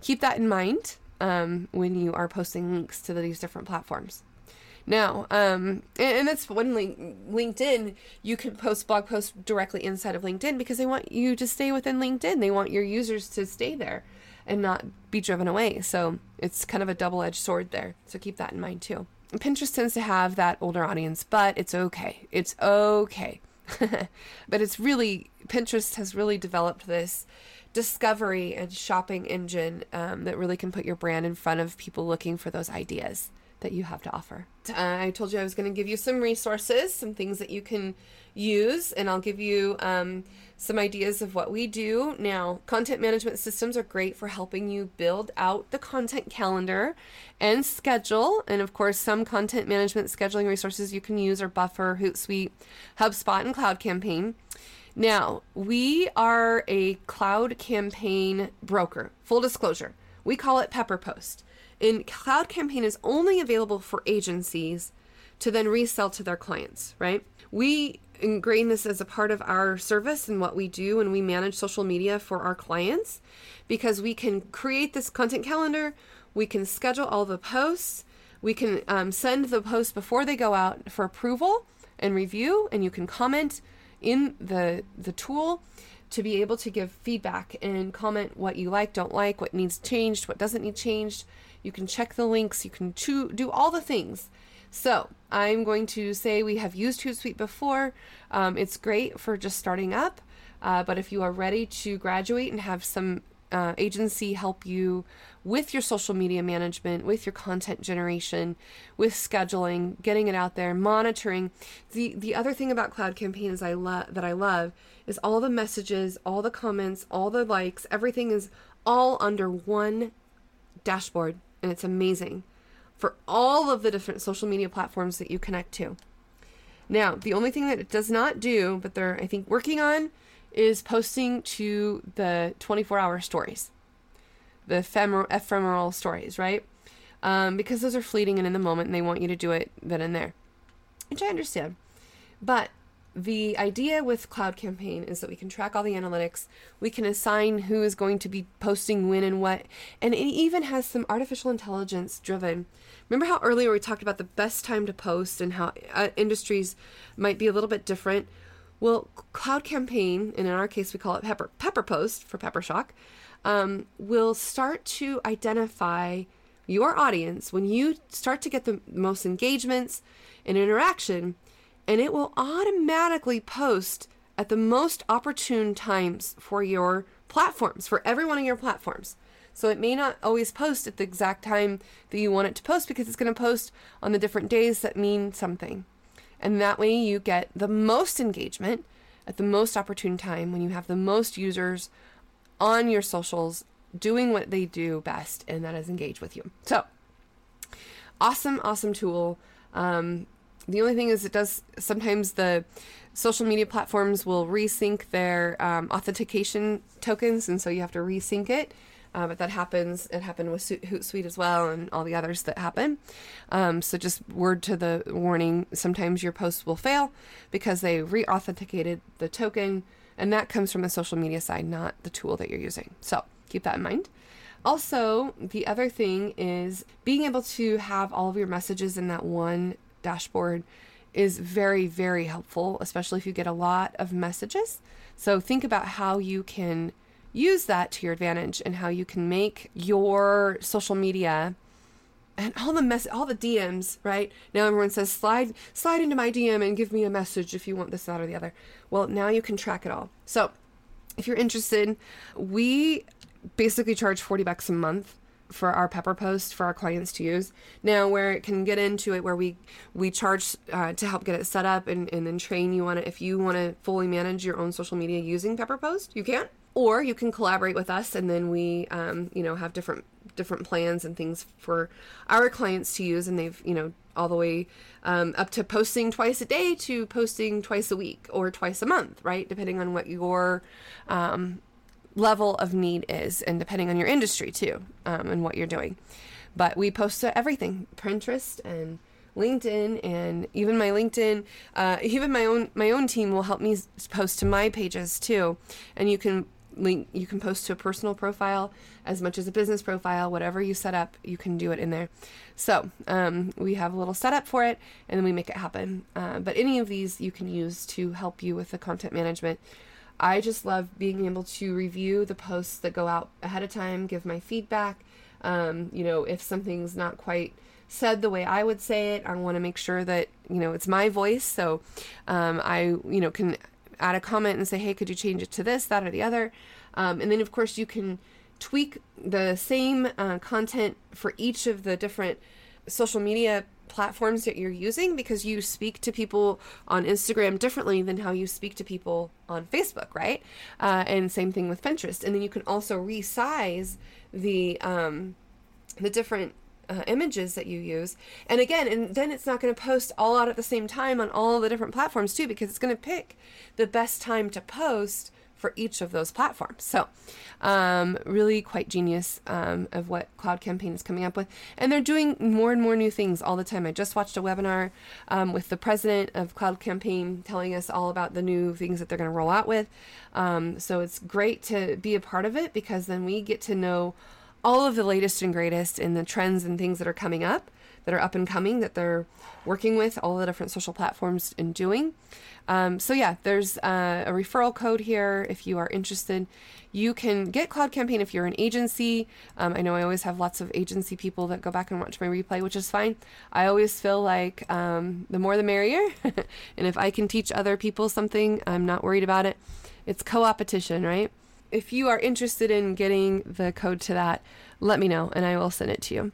keep that in mind um, when you are posting links to these different platforms. Now, um, and, and that's one link, LinkedIn, you can post blog posts directly inside of LinkedIn because they want you to stay within LinkedIn. They want your users to stay there and not be driven away. So it's kind of a double edged sword there. So keep that in mind too. Pinterest tends to have that older audience, but it's okay. It's okay. but it's really, Pinterest has really developed this discovery and shopping engine um, that really can put your brand in front of people looking for those ideas that you have to offer. I told you I was going to give you some resources, some things that you can use, and I'll give you um, some ideas of what we do. Now, content management systems are great for helping you build out the content calendar and schedule. And of course, some content management scheduling resources you can use are Buffer, Hootsuite, HubSpot, and Cloud Campaign. Now, we are a cloud campaign broker. Full disclosure, we call it Pepper Post. And Cloud Campaign is only available for agencies to then resell to their clients, right? We ingrain this as a part of our service and what we do and we manage social media for our clients because we can create this content calendar, we can schedule all the posts, we can um, send the posts before they go out for approval and review, and you can comment in the the tool to be able to give feedback and comment what you like, don't like, what needs changed, what doesn't need changed. You can check the links, you can do all the things. So I'm going to say we have used Hootsuite before. Um, it's great for just starting up, uh, but if you are ready to graduate and have some uh, agency help you with your social media management, with your content generation, with scheduling, getting it out there, monitoring. The the other thing about Cloud Campaign is I love that I love is all the messages, all the comments, all the likes, everything is all under one dashboard and it's amazing for all of the different social media platforms that you connect to. Now, the only thing that it does not do, but they're, I think, working on, is posting to the 24 hour stories, the ephemeral, ephemeral stories, right? Um, because those are fleeting and in the moment, and they want you to do it then and there, which I understand. But the idea with Cloud Campaign is that we can track all the analytics. We can assign who is going to be posting when and what. And it even has some artificial intelligence driven. Remember how earlier we talked about the best time to post and how uh, industries might be a little bit different? Well, Cloud Campaign, and in our case we call it Pepper, Pepper Post for Peppershock, um, will start to identify your audience when you start to get the most engagements and interaction and it will automatically post at the most opportune times for your platforms, for every one of your platforms. So it may not always post at the exact time that you want it to post because it's going to post on the different days that mean something. And that way you get the most engagement at the most opportune time when you have the most users on your socials doing what they do best, and that is engage with you. So, awesome, awesome tool. Um, the only thing is, it does sometimes the social media platforms will resync their um, authentication tokens, and so you have to resync it. Uh, but that happens. It happened with Hootsuite as well, and all the others that happen. Um, so just word to the warning: sometimes your posts will fail because they re-authenticated the token, and that comes from the social media side, not the tool that you're using. So keep that in mind. Also, the other thing is being able to have all of your messages in that one dashboard is very, very helpful, especially if you get a lot of messages. So think about how you can use that to your advantage and how you can make your social media and all the mess all the DMs, right? Now everyone says slide slide into my DM and give me a message if you want this, that, or the other. Well, now you can track it all. So if you're interested, we basically charge 40 bucks a month for our pepper post for our clients to use. Now where it can get into it where we we charge uh, to help get it set up and, and then train you on it. If you want to fully manage your own social media using pepper post you can. Or you can collaborate with us and then we um, you know have different different plans and things for our clients to use. And they've you know all the way um, up to posting twice a day to posting twice a week or twice a month right? Depending on what your um, level of need is, and depending on your industry too, um, and what you're doing. But we post to everything Pinterest and LinkedIn, and even my LinkedIn, uh, even my own my own team will help me post to my pages too. And you can link, you can post to a personal profile as much as a business profile. Whatever you set up, you can do it in there. So um, we have a little setup for it, and then we make it happen. Uh, but any of these you can use to help you with the content management I just love being able to review the posts that go out ahead of time, give my feedback. Um, you know, if something's not quite said the way I would say it, I want to make sure that, you know, it's my voice. So um, I, you know, can add a comment and say, hey, could you change it to this, that, or the other? Um, and then, of course, you can tweak the same uh, content for each of the different social media platforms that you're using because you speak to people on Instagram differently than how you speak to people on Facebook, right? Uh, and same thing with Pinterest. And then you can also resize the um, the different uh, images that you use. And again, and then it's not going to post all out at the same time on all the different platforms too, because it's going to pick the best time to post for each of those platforms. So, um, really quite genius um, of what Cloud Campaign is coming up with. And they're doing more and more new things all the time. I just watched a webinar um, with the president of Cloud Campaign telling us all about the new things that they're going to roll out with. Um, so, it's great to be a part of it because then we get to know all of the latest and greatest in the trends and things that are coming up that are up and coming that they're working with all the different social platforms and doing. Um, so yeah, there's uh, a referral code here if you are interested. You can get Cloud Campaign if you're an agency. Um, I know I always have lots of agency people that go back and watch my replay, which is fine. I always feel like um, the more the merrier, and if I can teach other people something, I'm not worried about it. It's co-opetition, right? If you are interested in getting the code to that, let me know and I will send it to you.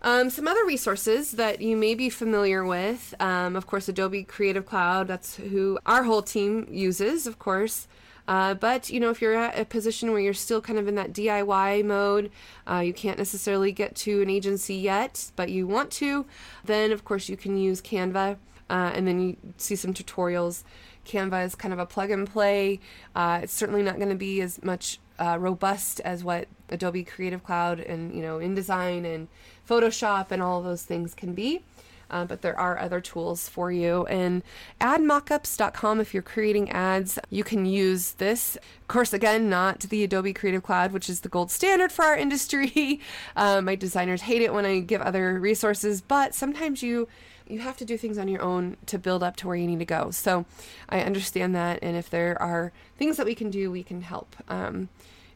Um, some other resources that you may be familiar with, um, of course, Adobe Creative Cloud. That's who our whole team uses, of course. Uh, but you know, if you're at a position where you're still kind of in that DIY mode, uh, you can't necessarily get to an agency yet, but you want to, then of course you can use Canva, uh, and then you see some tutorials. Canva is kind of a plug and play. Uh, it's certainly not going to be as much uh, robust as what Adobe Creative Cloud and you know InDesign and Photoshop and all those things can be uh, but there are other tools for you. And admockups.com, if you're creating ads, you can use this. Of course, again, not the Adobe Creative Cloud, which is the gold standard for our industry. Uh, my designers hate it when I give other resources, but sometimes you you have to do things on your own to build up to where you need to go. So I understand that, and if there are things that we can do, we can help. Um,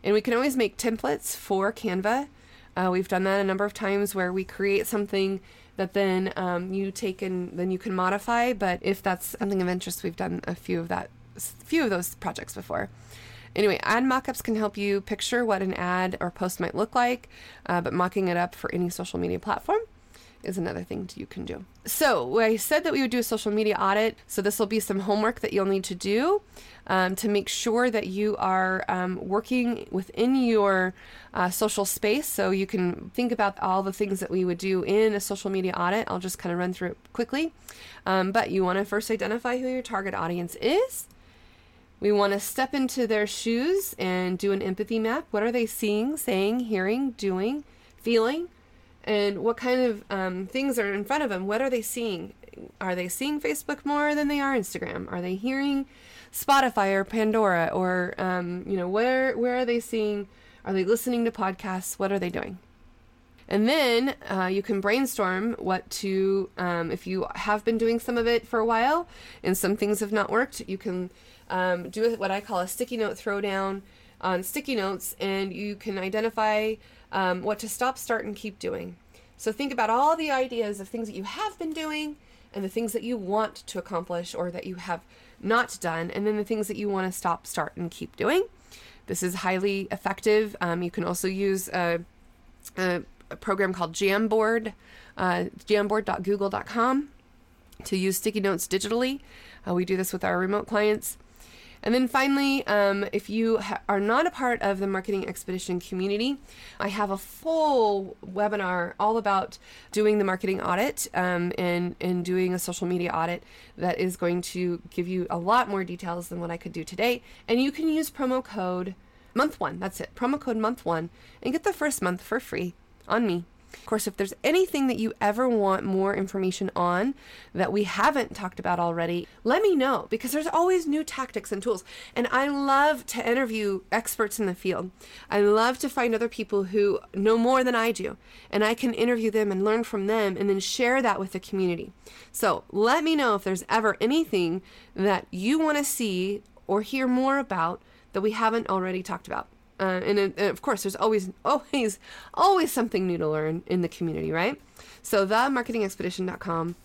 and we can always make templates for Canva. Uh, we've done that a number of times where we create something that then um, you take and then you can modify. But if that's something of interest, we've done a few of that, few of those projects before. Anyway, ad mockups can help you picture what an ad or post might look like, uh, but mocking it up for any social media platform is another thing you can do. So I said that we would do a social media audit. So this will be some homework that you'll need to do um, to make sure that you are um, working within your uh, social space. So you can think about all the things that we would do in a social media audit. I'll just kind of run through it quickly. Um, but you want to first identify who your target audience is. We want to step into their shoes and do an empathy map. What are they seeing, saying, hearing, doing, feeling? And what kind of um, things are in front of them. What are they seeing? Are they seeing Facebook more than they are Instagram? Are they hearing Spotify or Pandora or um, you know where where are they seeing? Are they listening to podcasts? What are they doing? And then uh, you can brainstorm what to, um, if you have been doing some of it for a while and some things have not worked, you can um, do what I call a sticky note throwdown on sticky notes and you can identify um, what to stop, start, and keep doing. So think about all the ideas of things that you have been doing and the things that you want to accomplish or that you have not done, and then the things that you want to stop, start, and keep doing. This is highly effective. Um, you can also use a, a, a program called Jamboard, uh, jamboard.google.com, to use sticky notes digitally. Uh, we do this with our remote clients. And then finally, um, if you ha- are not a part of the Marketing Expedition community, I have a full webinar all about doing the marketing audit um, and, and doing a social media audit that is going to give you a lot more details than what I could do today. And you can use promo code month one, that's it, promo code month one, and get the first month for free on me. Of course, if there's anything that you ever want more information on that we haven't talked about already, let me know because there's always new tactics and tools. And I love to interview experts in the field. I love to find other people who know more than I do, and I can interview them and learn from them and then share that with the community. So let me know if there's ever anything that you want to see or hear more about that we haven't already talked about. Uh, and, and, of course, there's always, always, always something new to learn in the community, right? So, themarketingexpedition.com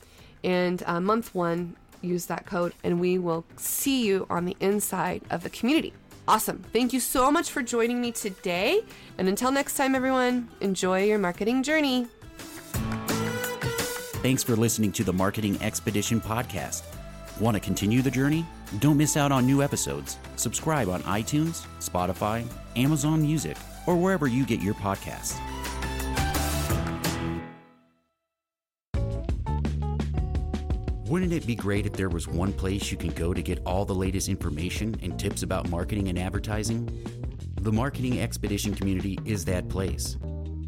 and uh, month one, use that code, and we will see you on the inside of the community. Awesome. Thank you so much for joining me today. And until next time, everyone, enjoy your marketing journey. Thanks for listening to the Marketing Expedition podcast. Want to continue the journey? Don't miss out on new episodes. Subscribe on iTunes, Spotify, Amazon Music, or wherever you get your podcasts. Wouldn't it be great if there was one place you can go to get all the latest information and tips about marketing and advertising? The Marketing Expedition community is that place.